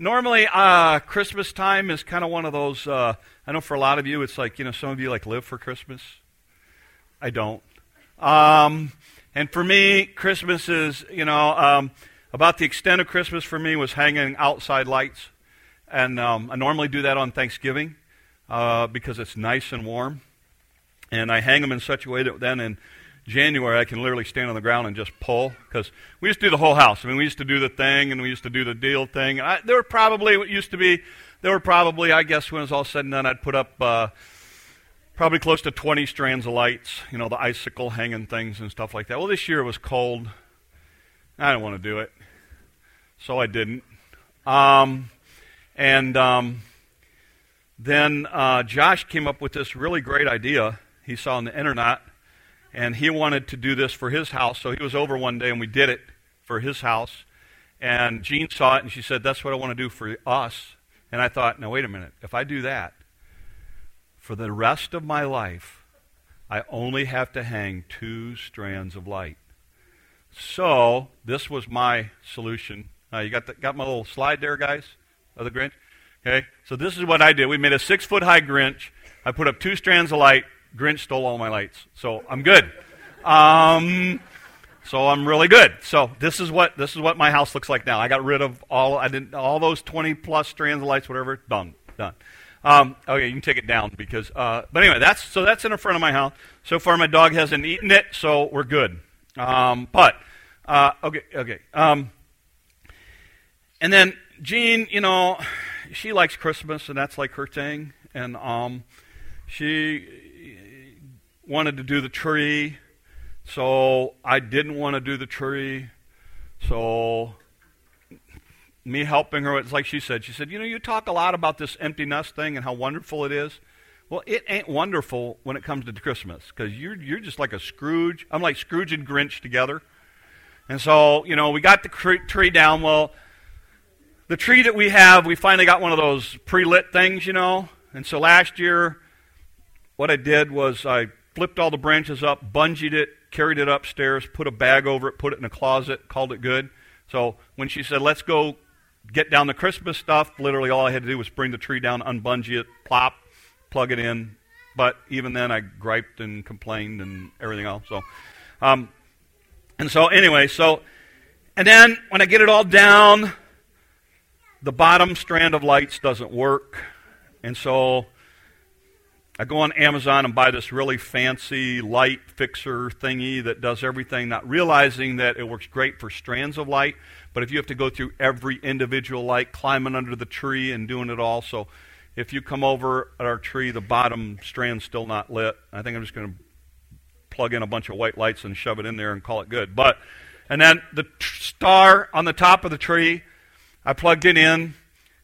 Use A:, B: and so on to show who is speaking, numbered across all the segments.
A: normally, uh, Christmas time is kind of one of those. Uh, I know for a lot of you, it's like you know, some of you like live for Christmas. I don't. Um, and for me, Christmas is you know um, about the extent of Christmas for me was hanging outside lights, and um, I normally do that on Thanksgiving uh, because it's nice and warm, and I hang them in such a way that then in January, I can literally stand on the ground and just pull because we used to do the whole house. I mean, we used to do the thing and we used to do the deal thing. I, there were probably what used to be. There were probably, I guess, when it was all said and done, I'd put up uh, probably close to 20 strands of lights. You know, the icicle hanging things and stuff like that. Well, this year it was cold. I didn't want to do it, so I didn't. Um, and um, then uh, Josh came up with this really great idea he saw on the internet and he wanted to do this for his house. So he was over one day, and we did it for his house. And Jean saw it, and she said, "That's what I want to do for us." And I thought, "Now wait a minute. If I do that, for the rest of my life, I only have to hang two strands of light." So this was my solution. Uh, you got the, got my little slide there, guys, of the Grinch. Okay, so this is what I did. We made a six foot high Grinch. I put up two strands of light Grinch stole all my lights. So I'm good. Um, so I'm really good. So this is what this is what my house looks like now. I got rid of all I didn't all those 20 plus strands of lights, whatever. Done, done. Um, okay, you can take it down because. Uh, but anyway, that's so that's in the front of my house. So far, my dog hasn't eaten it, so we're good. Um, but uh, okay, okay. Um, and then Jean, you know, she likes Christmas, and that's like her thing. And um, she wanted to do the tree, so I didn't want to do the tree. So me helping her, it's like she said. She said, "You know, you talk a lot about this empty nest thing and how wonderful it is. Well, it ain't wonderful when it comes to Christmas because you're you're just like a Scrooge. I'm like Scrooge and Grinch together. And so, you know, we got the tree down. Well, the tree that we have, we finally got one of those pre-lit things, you know. And so last year, what I did was I flipped all the branches up, bungeed it, carried it upstairs, put a bag over it, put it in a closet, called it good. So when she said, let's go get down the Christmas stuff, literally all I had to do was bring the tree down, unbungee it, plop, plug it in. But even then, I griped and complained and everything else. So, um, and so anyway, so, and then when I get it all down, the bottom strand of lights doesn't work. And so I go on Amazon and buy this really fancy light fixer thingy that does everything, not realizing that it works great for strands of light. But if you have to go through every individual light, climbing under the tree and doing it all, so if you come over at our tree, the bottom strand's still not lit. I think I'm just going to plug in a bunch of white lights and shove it in there and call it good. But and then the star on the top of the tree, I plugged it in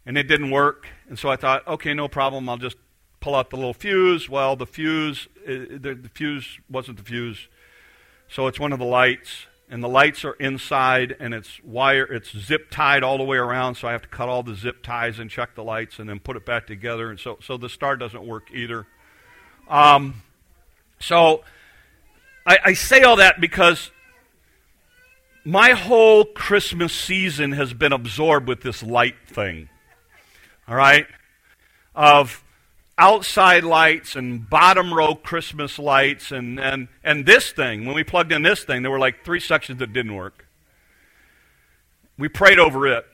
A: and it didn't work. And so I thought, okay, no problem. I'll just pull out the little fuse. Well, the fuse, uh, the, fuse wasn't the fuse. So it's one of the lights, and the lights are inside, and it's wire, it's zip tied all the way around. So I have to cut all the zip ties and check the lights, and then put it back together. And so, so the star doesn't work either. Um, so I, I say all that because my whole Christmas season has been absorbed with this light thing. All right, of outside lights and bottom row Christmas lights and, and, and this thing. When we plugged in this thing, there were like three sections that didn't work. We prayed over it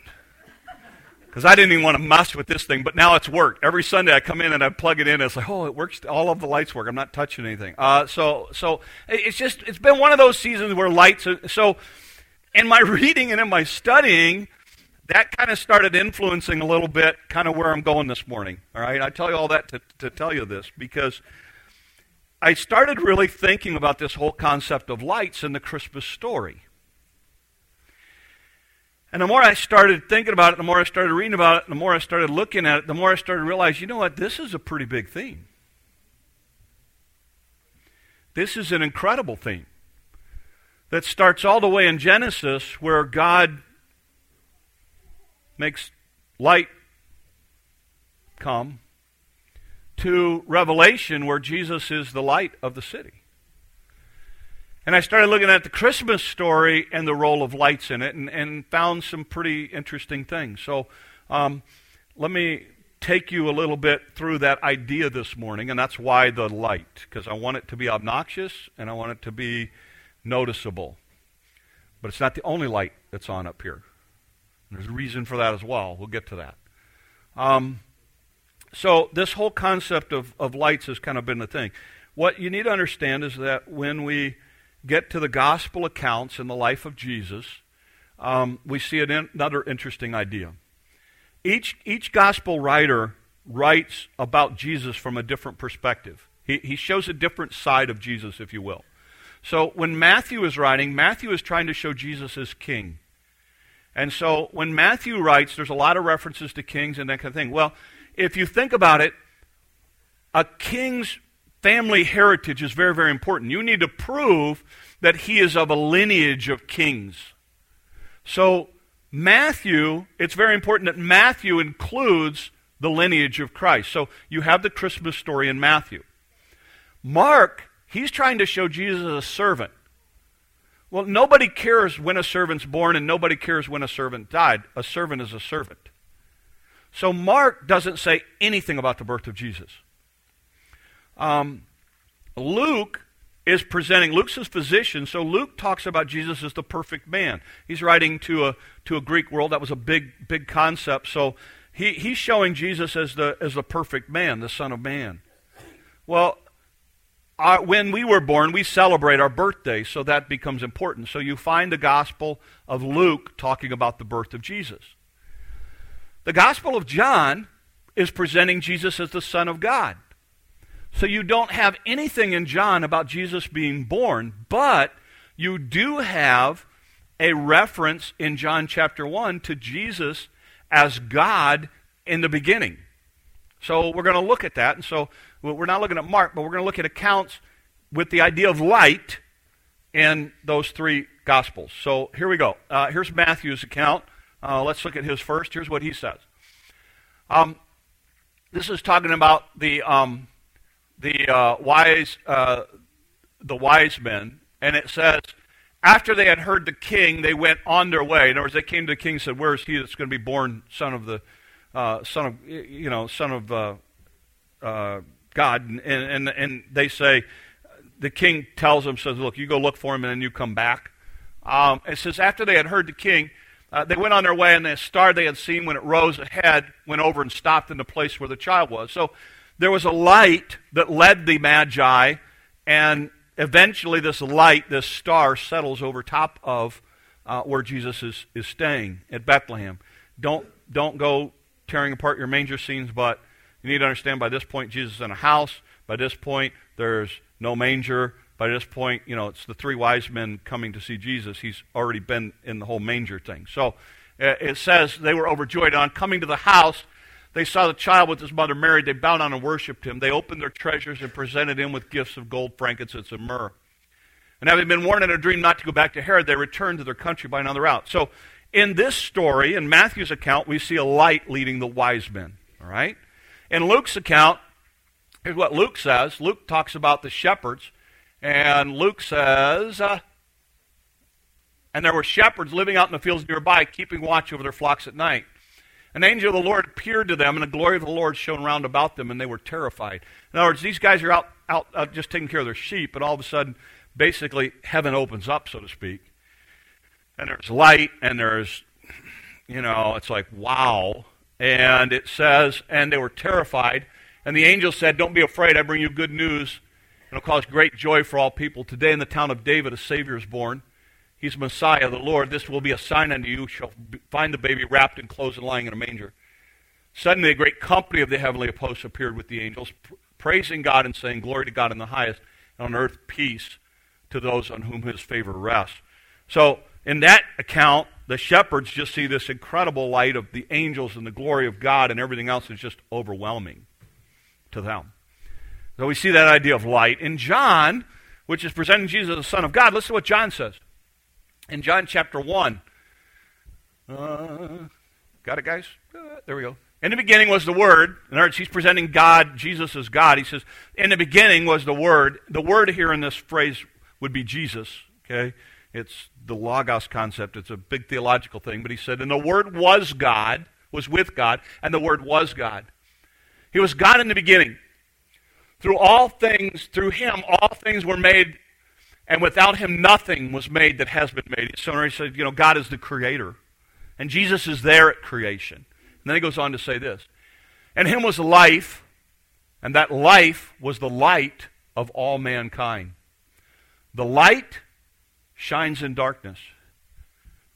A: because I didn't even want to mess with this thing, but now it's worked. Every Sunday I come in and I plug it in. And it's like, oh, it works. All of the lights work. I'm not touching anything. Uh, so, so it's just it's been one of those seasons where lights. Are, so, in my reading and in my studying, that kind of started influencing a little bit kind of where I'm going this morning. All right, I tell you all that to, to tell you this because I started really thinking about this whole concept of lights in the Christmas story. And the more I started thinking about it, the more I started reading about it, the more I started looking at it, the more I started to realize, you know what, this is a pretty big theme. This is an incredible theme that starts all the way in Genesis where God makes light come, to Revelation, where Jesus is the light of the city. And I started looking at the Christmas story and the role of lights in it and, and found some pretty interesting things. So um, let me take you a little bit through that idea this morning, and that's why the light, because I want it to be obnoxious and I want it to be noticeable. But it's not the only light that's on up here. There's a reason for that as well. We'll get to that. Um, so, this whole concept of, of lights has kind of been the thing. What you need to understand is that when we get to the gospel accounts in the life of Jesus, um, we see an, another interesting idea. Each, each gospel writer writes about Jesus from a different perspective. He, he shows a different side of Jesus, if you will. So when Matthew is writing, Matthew is trying to show Jesus as king. And so when Matthew writes, there's a lot of references to kings and that kind of thing. Well, if you think about it, a king's family heritage is very, very important. You need to prove that he is of a lineage of kings. So, Matthew, it's very important that Matthew includes the lineage of Christ. So, you have the Christmas story in Matthew. Mark, he's trying to show Jesus as a servant. Well, nobody cares when a servant's born, and nobody cares when a servant died. A servant is a servant. So, Mark doesn't say anything about the birth of Jesus. Um, Luke is presenting, Luke's his physician, so Luke talks about Jesus as the perfect man. He's writing to a, to a Greek world. That was a big, big concept. So he, he's showing Jesus as the, as the perfect man, the Son of Man. Well, our, when we were born, we celebrate our birthday, so that becomes important. So you find the Gospel of Luke talking about the birth of Jesus. The Gospel of John is presenting Jesus as the Son of God. So you don't have anything in John about Jesus being born, but you do have a reference in John chapter 1 to Jesus as God in the beginning. So we're going to look at that. And so we're not looking at Mark, but we're going to look at accounts with the idea of light in those three Gospels. So here we go. Uh, here's Matthew's account. Uh, let's look at his first. Here's what he says. Um, this is talking about the um, the uh, wise uh, the wise men, and it says after they had heard the king, they went on their way. In other words, they came to the king and said, "Where is he that's going to be born son of the uh, son of you know son of uh, God?" And, and and they say, the king tells them, says, "Look, you go look for him, and then you come back." Um, it says after they had heard the king. Uh, they went on their way, and the star they had seen when it rose ahead went over and stopped in the place where the child was. So there was a light that led the Magi, and eventually this light, this star, settles over top of uh, where Jesus is, is staying at Bethlehem. Don't, don't go tearing apart your manger scenes, but you need to understand by this point Jesus is in a house. By this point, there's no manger. By this point, you know, it's the three wise men coming to see Jesus. He's already been in the whole manger thing. So uh, it says they were overjoyed. On coming to the house, they saw the child with his mother Mary. They bowed down and worshipped him. They opened their treasures and presented him with gifts of gold, frankincense, and myrrh. And having been warned in a dream not to go back to Herod, they returned to their country by another route. So, in this story, in Matthew's account, we see a light leading the wise men. All right? In Luke's account, here's what Luke says. Luke talks about the shepherds, and Luke says, uh, And there were shepherds living out in the fields nearby, keeping watch over their flocks at night. An angel of the Lord appeared to them, and the glory of the Lord shone round about them, and they were terrified. In other words, these guys are out, out, out just taking care of their sheep, and all of a sudden, basically, heaven opens up, so to speak. And there's light, and there's, you know, it's like, wow. And it says, and they were terrified. And the angel said, Don't be afraid, I bring you good news. It'll cause great joy for all people. Today in the town of David, a Savior is born. He's Messiah, the Lord. This will be a sign unto you. You shall find the baby wrapped in clothes and lying in a manger. Suddenly, a great company of the heavenly hosts appeared with the angels, praising God and saying, Glory to God in the highest, and on earth peace to those on whom his favor rests. So, in that account, the shepherds just see this incredible light of the angels and the glory of God, and everything else is just overwhelming to them. So, we see that idea of light. In John, which is presenting Jesus as the Son of God, listen to what John says in John chapter 1. Uh, got it, guys? Uh, there we go. In the beginning was the Word. In other words, he's presenting God, Jesus as God. He says, In the beginning was the Word. The Word here in this phrase would be Jesus, okay? It's the Logos concept. It's a big theological thing. But he said, and the Word was God, was with God, and the Word was God. He was God in the beginning. Through all things, through him, all things were made, and without him, nothing was made that has been made. So he said, you know, God is the creator. And Jesus is there at creation. And then he goes on to say this. And him was life, and that life was the light of all mankind. The light shines in darkness,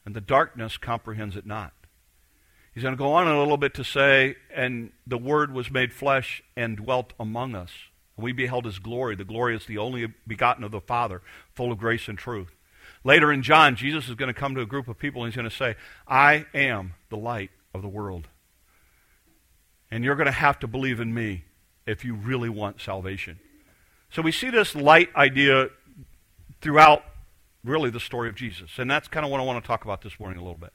A: and the darkness comprehends it not. He's going to go on a little bit to say, and the Word was made flesh and dwelt among us. And we beheld his glory. The glory is the only begotten of the Father, full of grace and truth. Later in John, Jesus is going to come to a group of people and he's going to say, I am the light of the world. And you're going to have to believe in me if you really want salvation. So we see this light idea throughout really the story of Jesus. And that's kind of what I want to talk about this morning a little bit.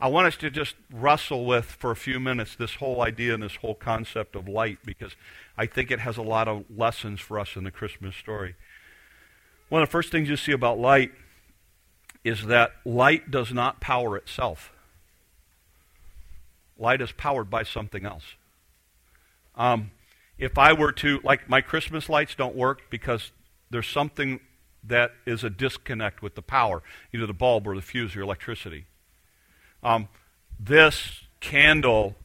A: I want us to just wrestle with for a few minutes this whole idea and this whole concept of light because I think it has a lot of lessons for us in the Christmas story. One of the first things you see about light is that light does not power itself. Light is powered by something else. Um, if I were to, like my Christmas lights don't work because there's something that is a disconnect with the power, either the bulb or the fuse or electricity. Um, this candle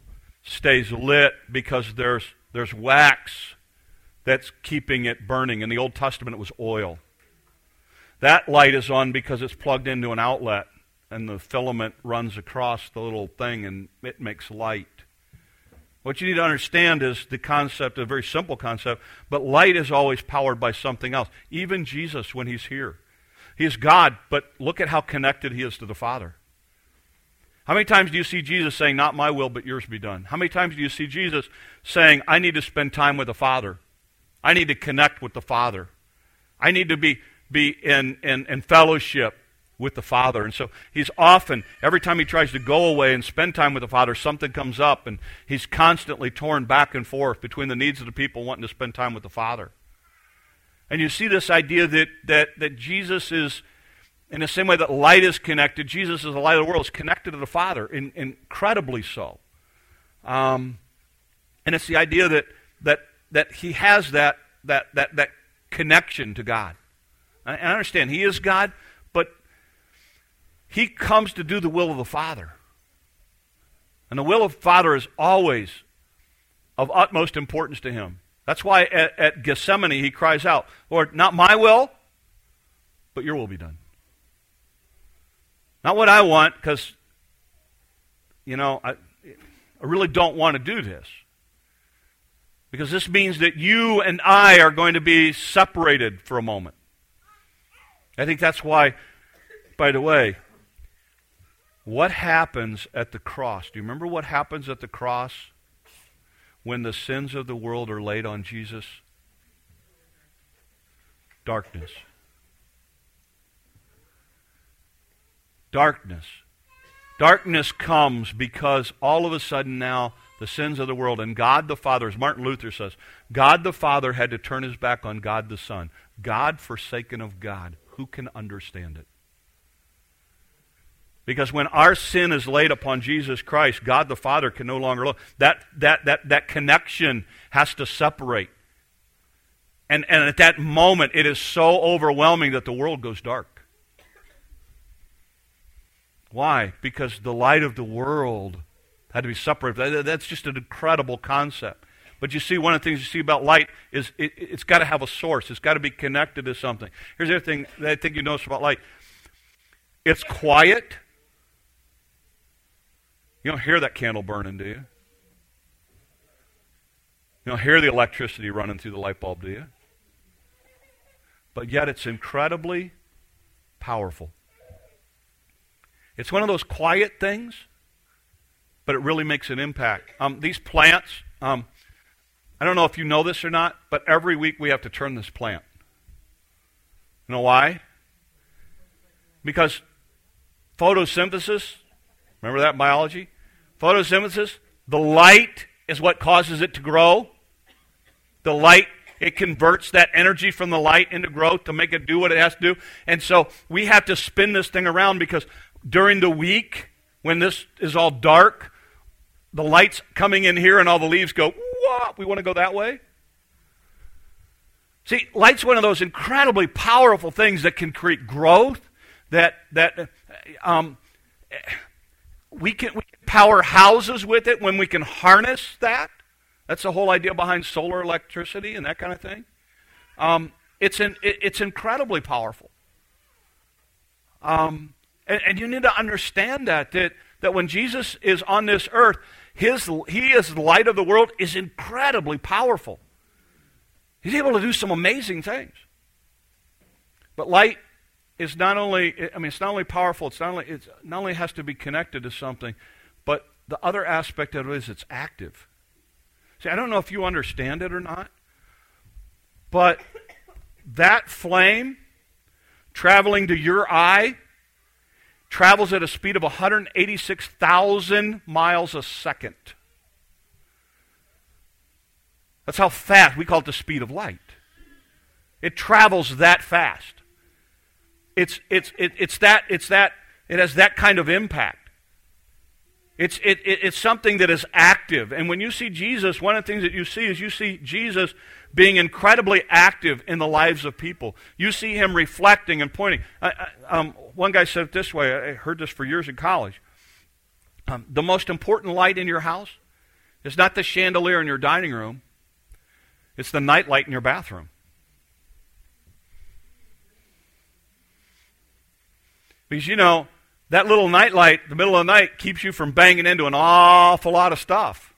A: stays lit because there's, there's wax that's keeping it burning. In the Old Testament, it was oil. That light is on because it's plugged into an outlet, and the filament runs across the little thing, and it makes light. What you need to understand is the concept, a very simple concept, but light is always powered by something else. Even Jesus, when he's here, he's God, but look at how connected he is to the Father. How many times do you see Jesus saying, Not my will, but yours be done? How many times do you see Jesus saying, I need to spend time with the Father? I need to connect with the Father. I need to be, be in, in, in fellowship with the Father. And so he's often, every time he tries to go away and spend time with the Father, something comes up, and he's constantly torn back and forth between the needs of the people wanting to spend time with the Father. And you see this idea that, that, that Jesus is, in the same way that light is connected, Jesus is the light of the world, is connected to the Father, in, incredibly so. Um, and it's the idea that, that, that he has that, that, that, that connection to God. And I understand, he is God, he comes to do the will of the Father. And the will of the Father is always of utmost importance to him. That's why at, at Gethsemane he cries out, Lord, not my will, but your will be done. Not what I want, because, you know, I, I really don't want to do this. Because this means that you and I are going to be separated for a moment. I think that's why, by the way, what happens at the cross? Do you remember what happens at the cross when the sins of the world are laid on Jesus? Darkness. Darkness. Darkness comes because all of a sudden now the sins of the world and God the Father, as Martin Luther says, God the Father had to turn his back on God the Son. God forsaken of God. Who can understand it? Because when our sin is laid upon Jesus Christ, God the Father can no longer look. That, that, that, that connection has to separate. And, and at that moment, it is so overwhelming that the world goes dark. Why? Because the light of the world had to be separated. That's just an incredible concept. But you see, one of the things you see about light is it, has got to have a source. It's got to be connected to something. Here's the other thing that I think you notice about light. It's quiet you don't hear that candle burning, do you? You don't hear the electricity running through the light bulb, do you? But yet it's incredibly powerful. It's one of those quiet things, but it really makes an impact. Um, these plants, um, I don't know if you know this or not, but every week we have to turn this plant. You know why? Because photosynthesis, remember that biology? Photosynthesis, the light is what causes it to grow. The light It converts that energy from the light into growth to make it do what it has to do. And so we have to spin this thing around because during the week, when this is all dark, the light's coming in here and all the leaves go, what? We want to go that way? See, light's one of those incredibly powerful things that can create growth, that, that um, we, can, we can power houses with it when we can harness that. That's the whole idea behind solar electricity and that kind of thing. Um, it's, it, it's incredibly powerful. Um, and, and you need to understand that, that, that when Jesus is on this earth, his, he is the light of the world, is incredibly powerful. He's able to do some amazing things. But light is not only, I mean, it's not only powerful, it's not only, it's not only has to be connected to something, but the other aspect of it is it's active. See, I don't know if you understand it or not, but that flame traveling to your eye travels at a speed of 186,000 miles a second. That's how fast, we call it the speed of light. It travels that fast. It's, it's, it, it's that, it's that, it has that kind of impact. It's, it, it, it's something that is active. And when you see Jesus, one of the things that you see is you see Jesus being incredibly active in the lives of people. You see him reflecting and pointing. I, I, um, one guy said it this way I heard this for years in college. Um, the most important light in your house is not the chandelier in your dining room, it's the night light in your bathroom. Because, you know, that little night light, the middle of the night, keeps you from banging into an awful lot of stuff.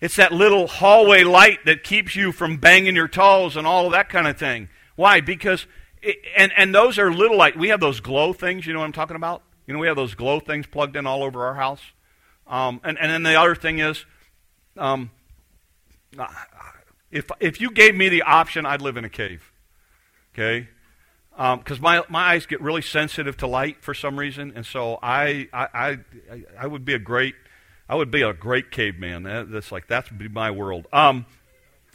A: It's that little hallway light that keeps you from banging your toes and all of that kind of thing. Why? Because, it, and, and those are little light. We have those glow things, you know what I'm talking about? You know, we have those glow things plugged in all over our house. Um, and, and then the other thing is, um, if, if you gave me the option, I'd live in a cave. Okay? Because um, my, my eyes get really sensitive to light for some reason. And so I, I, I, I would be a great, I would be a great caveman. That's like, that's be my world. Um,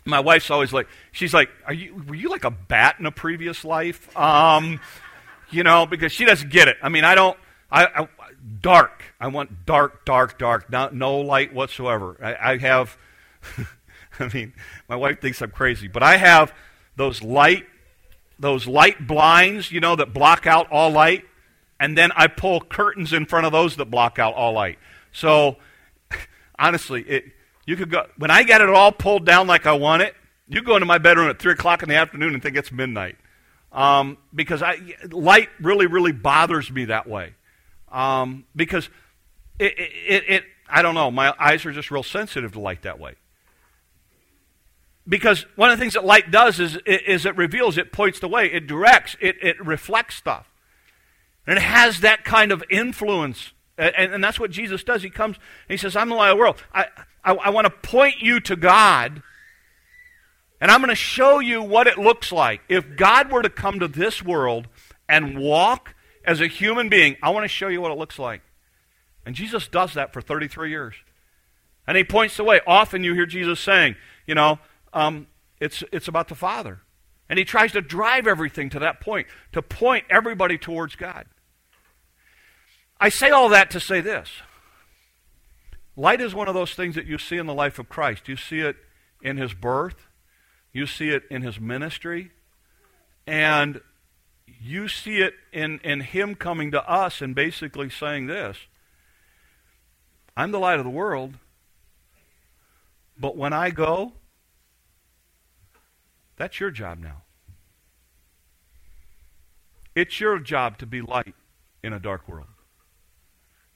A: my wife's always like, she's like, Are you, were you like a bat in a previous life? Um, you know, because she doesn't get it. I mean, I don't, I, I dark. I want dark, dark, dark, not, no light whatsoever. I, I have, I mean, my wife thinks I'm crazy, but I have those light, those light blinds, you know, that block out all light, and then I pull curtains in front of those that block out all light. So, honestly, it, you could go when I get it all pulled down like I want it. You go into my bedroom at three o'clock in the afternoon and think it's midnight, um, because I light really, really bothers me that way, um, because it, it, it, I don't know, my eyes are just real sensitive to light that way because one of the things that light does is, is it reveals, it points the way, it directs, it, it reflects stuff. And it has that kind of influence. And, and that's what Jesus does. He comes he says, I'm the light of the world. I, I, I want to point you to God, and I'm going to show you what it looks like. If God were to come to this world and walk as a human being, I want to show you what it looks like. And Jesus does that for 33 years. And he points the way. Often you hear Jesus saying, you know, um, it's, it's about the Father. And he tries to drive everything to that point, to point everybody towards God. I say all that to say this light is one of those things that you see in the life of Christ. You see it in his birth, you see it in his ministry, and you see it in, in him coming to us and basically saying this I'm the light of the world, but when I go, that's your job now. It's your job to be light in a dark world.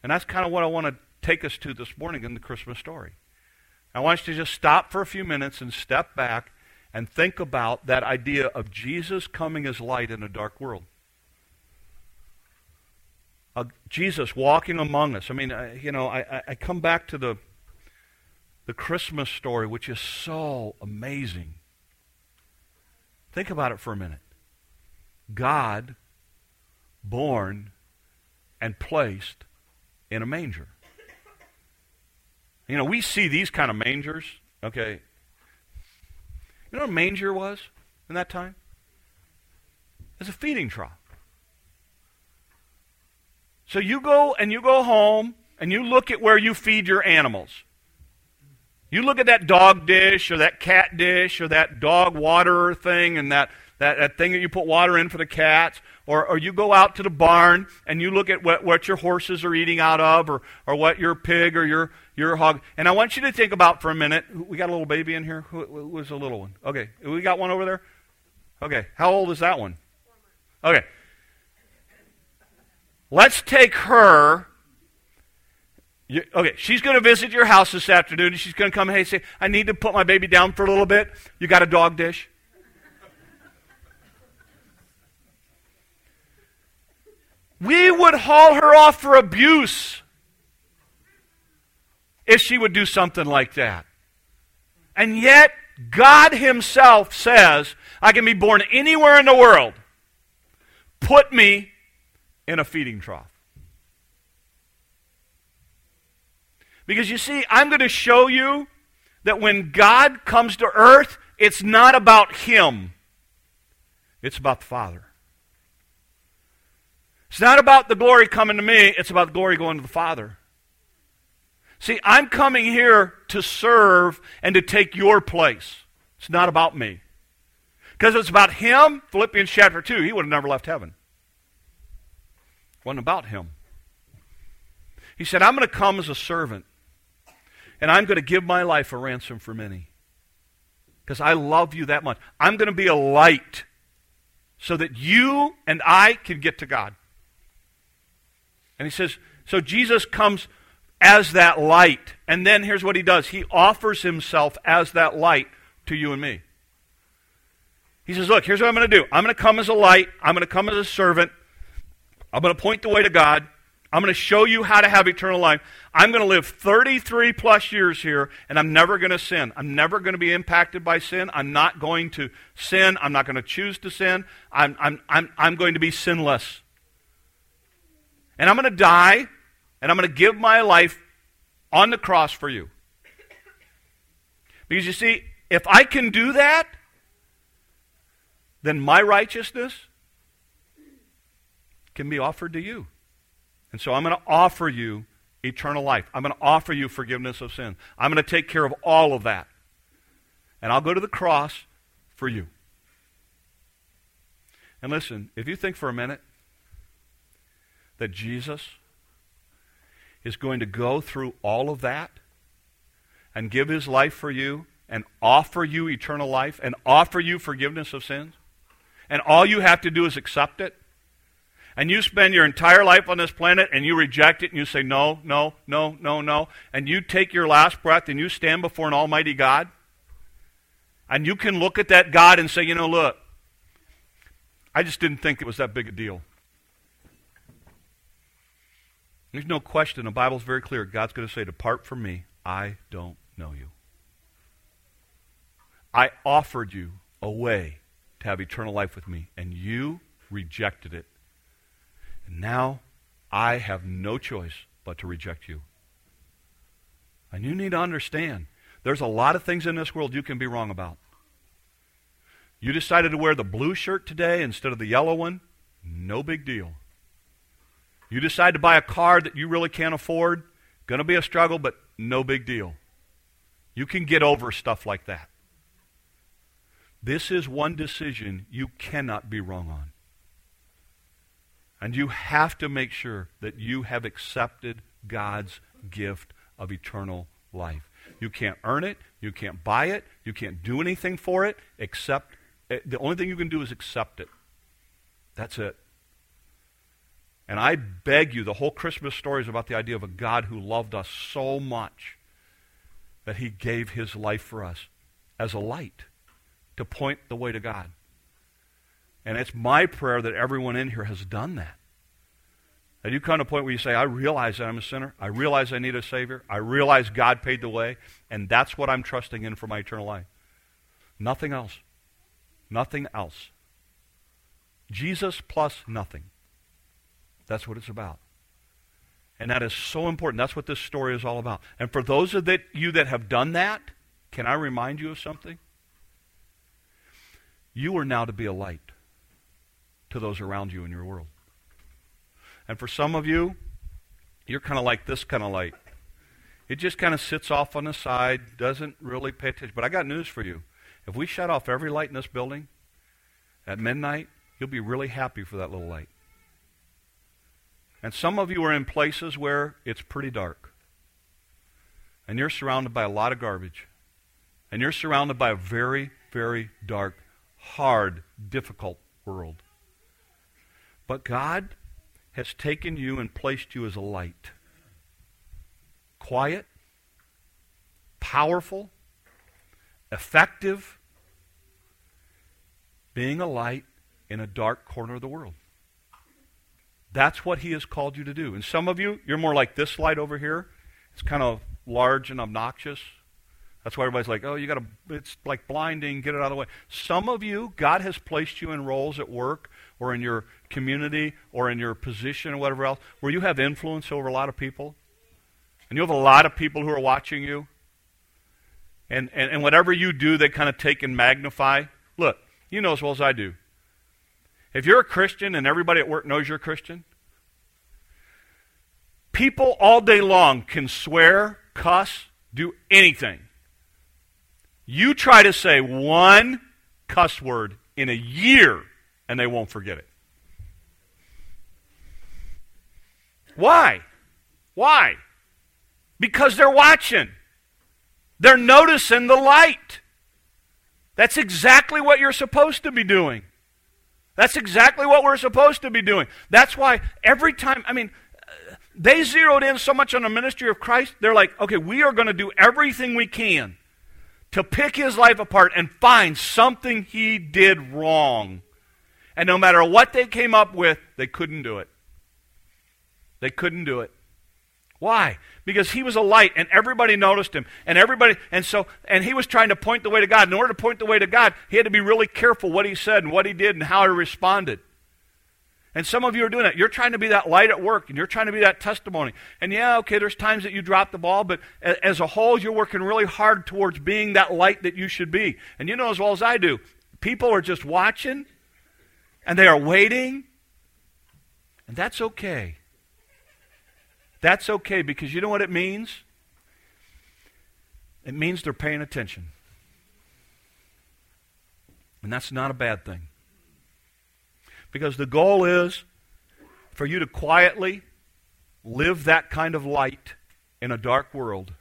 A: And that's kind of what I want to take us to this morning in the Christmas story. I want you to just stop for a few minutes and step back and think about that idea of Jesus coming as light in a dark world. Uh, Jesus walking among us. I mean, uh, you know, I, I come back to the, the Christmas story, which is so amazing. Think about it for a minute. God born and placed in a manger. You know, we see these kind of mangers, okay? You know what a manger was in that time? It's a feeding trough. So you go and you go home and you look at where you feed your animals. You look at that dog dish or that cat dish or that dog water thing and that, that, that thing that you put water in for the cats, or, or you go out to the barn and you look at what, what your horses are eating out of or, or what your pig or your, your hog. And I want you to think about for a minute. We got a little baby in here? Who, who was a little one? Okay. We got one over there? Okay. How old is that one? Okay. Let's take her you, okay, she's going to visit your house this afternoon, and she's going to come and hey, say, I need to put my baby down for a little bit. You got a dog dish? we would haul her off for abuse if she would do something like that. And yet, God Himself says, I can be born anywhere in the world. Put me in a feeding trough. Because you see, I'm going to show you that when God comes to earth, it's not about Him, it's about the Father. It's not about the glory coming to me, it's about the glory going to the Father. See, I'm coming here to serve and to take your place. It's not about me. Because it's about Him, Philippians chapter 2, He would have never left heaven. It wasn't about Him. He said, I'm going to come as a servant and I'm going to give my life a ransom for many. Because I love you that much. I'm going to be a light so that you and I can get to God. And he says, so Jesus comes as that light. And then here's what he does he offers himself as that light to you and me. He says, Look, here's what I'm going to do. I'm going to come as a light, I'm going to come as a servant, I'm going to point the way to God. I'm going to show you how to have eternal life. I'm going to live 33 plus years here, and I'm never going to sin. I'm never going to be impacted by sin. I'm not going to sin. I'm not going to choose to sin. I'm, I'm, I'm, I'm going to be sinless. And I'm going to die, and I'm going to give my life on the cross for you. Because you see, if I can do that, then my righteousness can be offered to you. And so I'm going to offer you eternal life. I'm going to offer you forgiveness of sin. I'm going to take care of all of that. And I'll go to the cross for you. And listen, if you think for a minute that Jesus is going to go through all of that and give his life for you and offer you eternal life and offer you forgiveness of sins, and all you have to do is accept it, and you spend your entire life on this planet and you reject it and you say, no, no, no, no, no, and you take your last breath and you stand before an almighty God, and you can look at that God and say, you know, look, I just didn't think it was that big a deal. There's no question. The Bible's very clear. God's going to say, Depart from me. I don't know you. I offered you a way to have eternal life with me, and you rejected it and now I have no choice but to reject you. And you need to understand there's a lot of things in this world you can be wrong about. You decided to wear the blue shirt today instead of the yellow one, no big deal. You decide to buy a car that you really can't afford, going to be a struggle, but no big deal. You can get over stuff like that. This is one decision you cannot be wrong on. And you have to make sure that you have accepted God's gift of eternal life. You can't earn it. You can't buy it. You can't do anything for it except eh, the only thing you can do is accept it. That's it. And I beg you, the whole Christmas story is about the idea of a God who loved us so much that he gave his life for us as a light to point the way to God. And it's my prayer that everyone in here has done that. And you come to a point where you say, I realize that I'm a sinner. I realize I need a Savior. I realize God paid the way. And that's what I'm trusting in for my eternal life. Nothing else. Nothing else. Jesus plus nothing. That's what it's about. And that is so important. That's what this story is all about. And for those of that, you that have done that, can I remind you of something? You are now to be a light to those around you in your world. And for some of you, you're kind of like this kind of light. It just kind of sits off on the side, doesn't really pay attention. But I got news for you. If we shut off every light in this building at midnight, you'll be really happy for that little light. And some of you are in places where it's pretty dark. And you're surrounded by a lot of garbage. And you're surrounded by a very, very dark, hard, difficult world. But God has taken you and placed you as a light. Quiet, powerful, effective, being a light in a dark corner of the world. That's what he has called you to do. And some of you, you're more like this light over here. It's kind of large and obnoxious. That's why everybody's like, oh, you got to, it's like blinding, get it out of the way. Some of you, God has placed you in roles at work or in your community or in your position or whatever else where you have influence over a lot of people. And you have a lot of people who are watching you. And, and, and whatever you do, they kind of take and magnify. Look, you know as well as I do. If you're a Christian and everybody at work knows you're a Christian, people all day long can swear, cuss, do anything. You try to say one cuss word in a year, and they won't forget it. Why? Why? Because they're watching. They're noticing the light. That's exactly what you're supposed to be doing. That's exactly what we're supposed to be doing. That's why every time, I mean, they zeroed in so much on the ministry of Christ, they're like, okay, we are going to do everything we can to pick his life apart and find something he did wrong. And no matter what they came up with, they couldn't do it. They couldn't do it. Why? Because he was a light and everybody noticed him. And everybody and so and he was trying to point the way to God. In order to point the way to God, he had to be really careful what he said and what he did and how he responded. And some of you are doing that. You're trying to be that light at work, and you're trying to be that testimony. And yeah, okay, there's times that you drop the ball, but as a whole, you're working really hard towards being that light that you should be. And you know as well as I do, people are just watching, and they are waiting, and that's okay. That's okay because you know what it means? It means they're paying attention. And that's not a bad thing. Because the goal is for you to quietly live that kind of light in a dark world.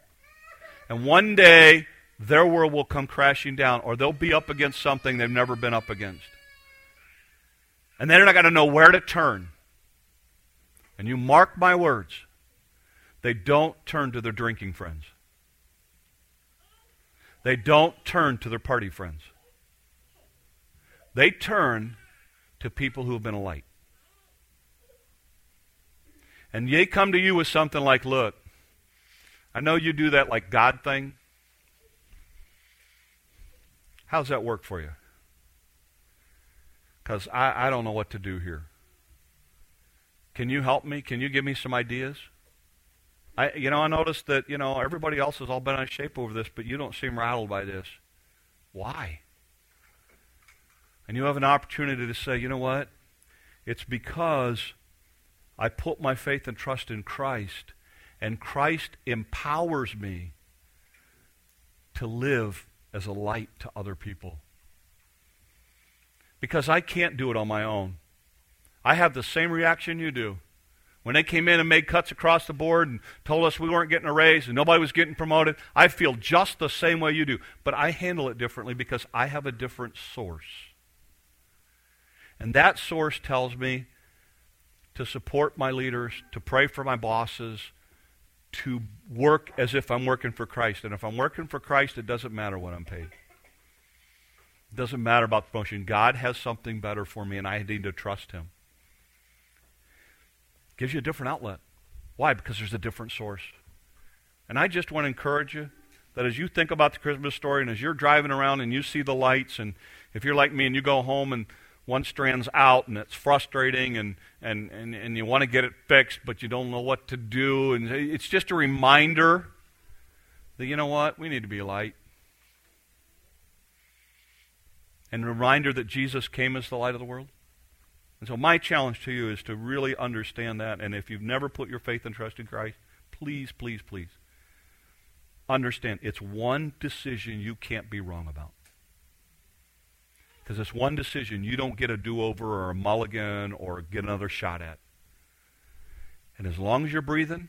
A: And one day, their world will come crashing down, or they'll be up against something they've never been up against. And they're not going to know where to turn. And you mark my words, they don't turn to their drinking friends. They don't turn to their party friends. They turn to people who have been a light. And they come to you with something like, look, I know you do that like God thing. How's that work for you? Because I, I don't know what to do here. Can you help me? Can you give me some ideas? I, you know, I noticed that, you know, everybody else has all been out of shape over this, but you don't seem rattled by this. Why? And you have an opportunity to say, you know what? It's because I put my faith and trust in Christ, and Christ empowers me to live as a light to other people. Because I can't do it on my own. I have the same reaction you do. When they came in and made cuts across the board and told us we weren't getting a raise and nobody was getting promoted, I feel just the same way you do. But I handle it differently because I have a different source. And that source tells me to support my leaders, to pray for my bosses, to work as if I'm working for Christ. And if I'm working for Christ, it doesn't matter what I'm paid. It doesn't matter about the promotion. God has something better for me, and I need to trust Him. Gives you a different outlet. Why? Because there's a different source. And I just want to encourage you that as you think about the Christmas story and as you're driving around and you see the lights, and if you're like me and you go home and one strand's out and it's frustrating and, and, and, and you want to get it fixed, but you don't know what to do. And it's just a reminder that, you know what, we need to be light. And a reminder that Jesus came as the light of the world. And so my challenge to you is to really understand that. And if you've never put your faith and trust in Christ, please, please, please understand it's one decision you can't be wrong about. Because it's one decision you don't get a do over or a mulligan or get another shot at. And as long as you're breathing,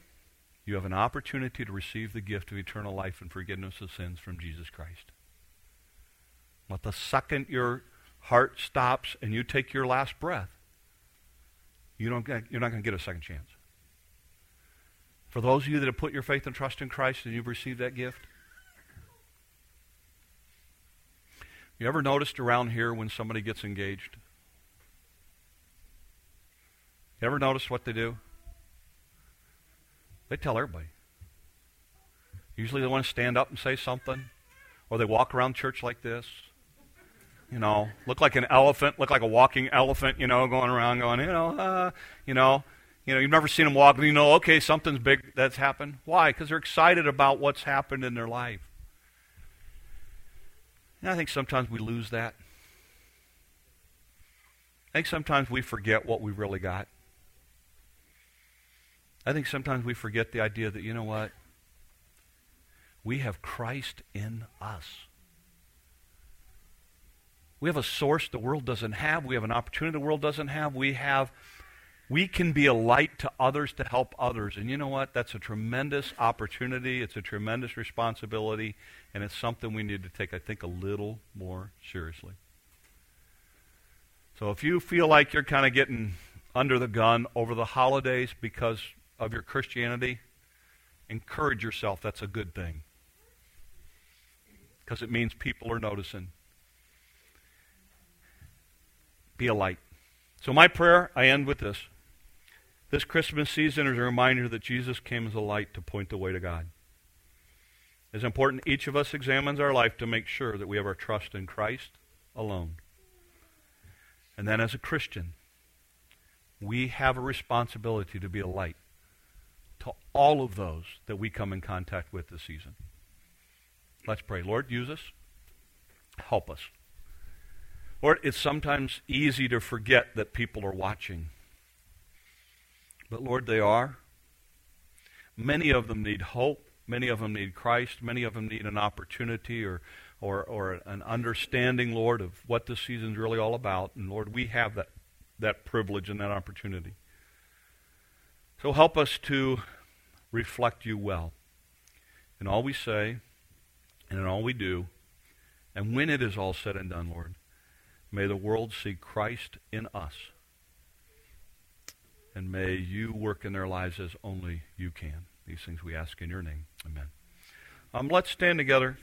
A: you have an opportunity to receive the gift of eternal life and forgiveness of sins from Jesus Christ. But the second your heart stops and you take your last breath, you don't get, you're not going to get a second chance. For those of you that have put your faith and trust in Christ and you've received that gift, you ever noticed around here when somebody gets engaged? You ever notice what they do? They tell everybody. Usually they want to stand up and say something, or they walk around church like this. You know, look like an elephant, look like a walking elephant, you know, going around going, you know, uh, you know, you know, you've never seen them walk, you know, okay, something's big that's happened. Why? Because they're excited about what's happened in their life. And I think sometimes we lose that. I think sometimes we forget what we really got. I think sometimes we forget the idea that, you know what? We have Christ in us. We have a source the world doesn't have. We have an opportunity the world doesn't have. We have we can be a light to others to help others. And you know what? That's a tremendous opportunity. It's a tremendous responsibility. And it's something we need to take, I think, a little more seriously. So if you feel like you're kind of getting under the gun over the holidays because of your Christianity, encourage yourself. That's a good thing. Because it means people are noticing. Be a light. So, my prayer, I end with this. This Christmas season is a reminder that Jesus came as a light to point the way to God. It's important each of us examines our life to make sure that we have our trust in Christ alone. And then as a Christian, we have a responsibility to be a light to all of those that we come in contact with this season. Let's pray. Lord, use us. Help us. Lord, it's sometimes easy to forget that people are watching. But Lord, they are. Many of them need hope. Many of them need Christ. Many of them need an opportunity or, or, or an understanding, Lord, of what this season's really all about. And Lord, we have that, that privilege and that opportunity. So help us to reflect you well in all we say and in all we do. And when it is all said and done, Lord, may the world see Christ in us and may you work in their lives as only you can. These things we ask in your name. Amen. Um, let's stand together.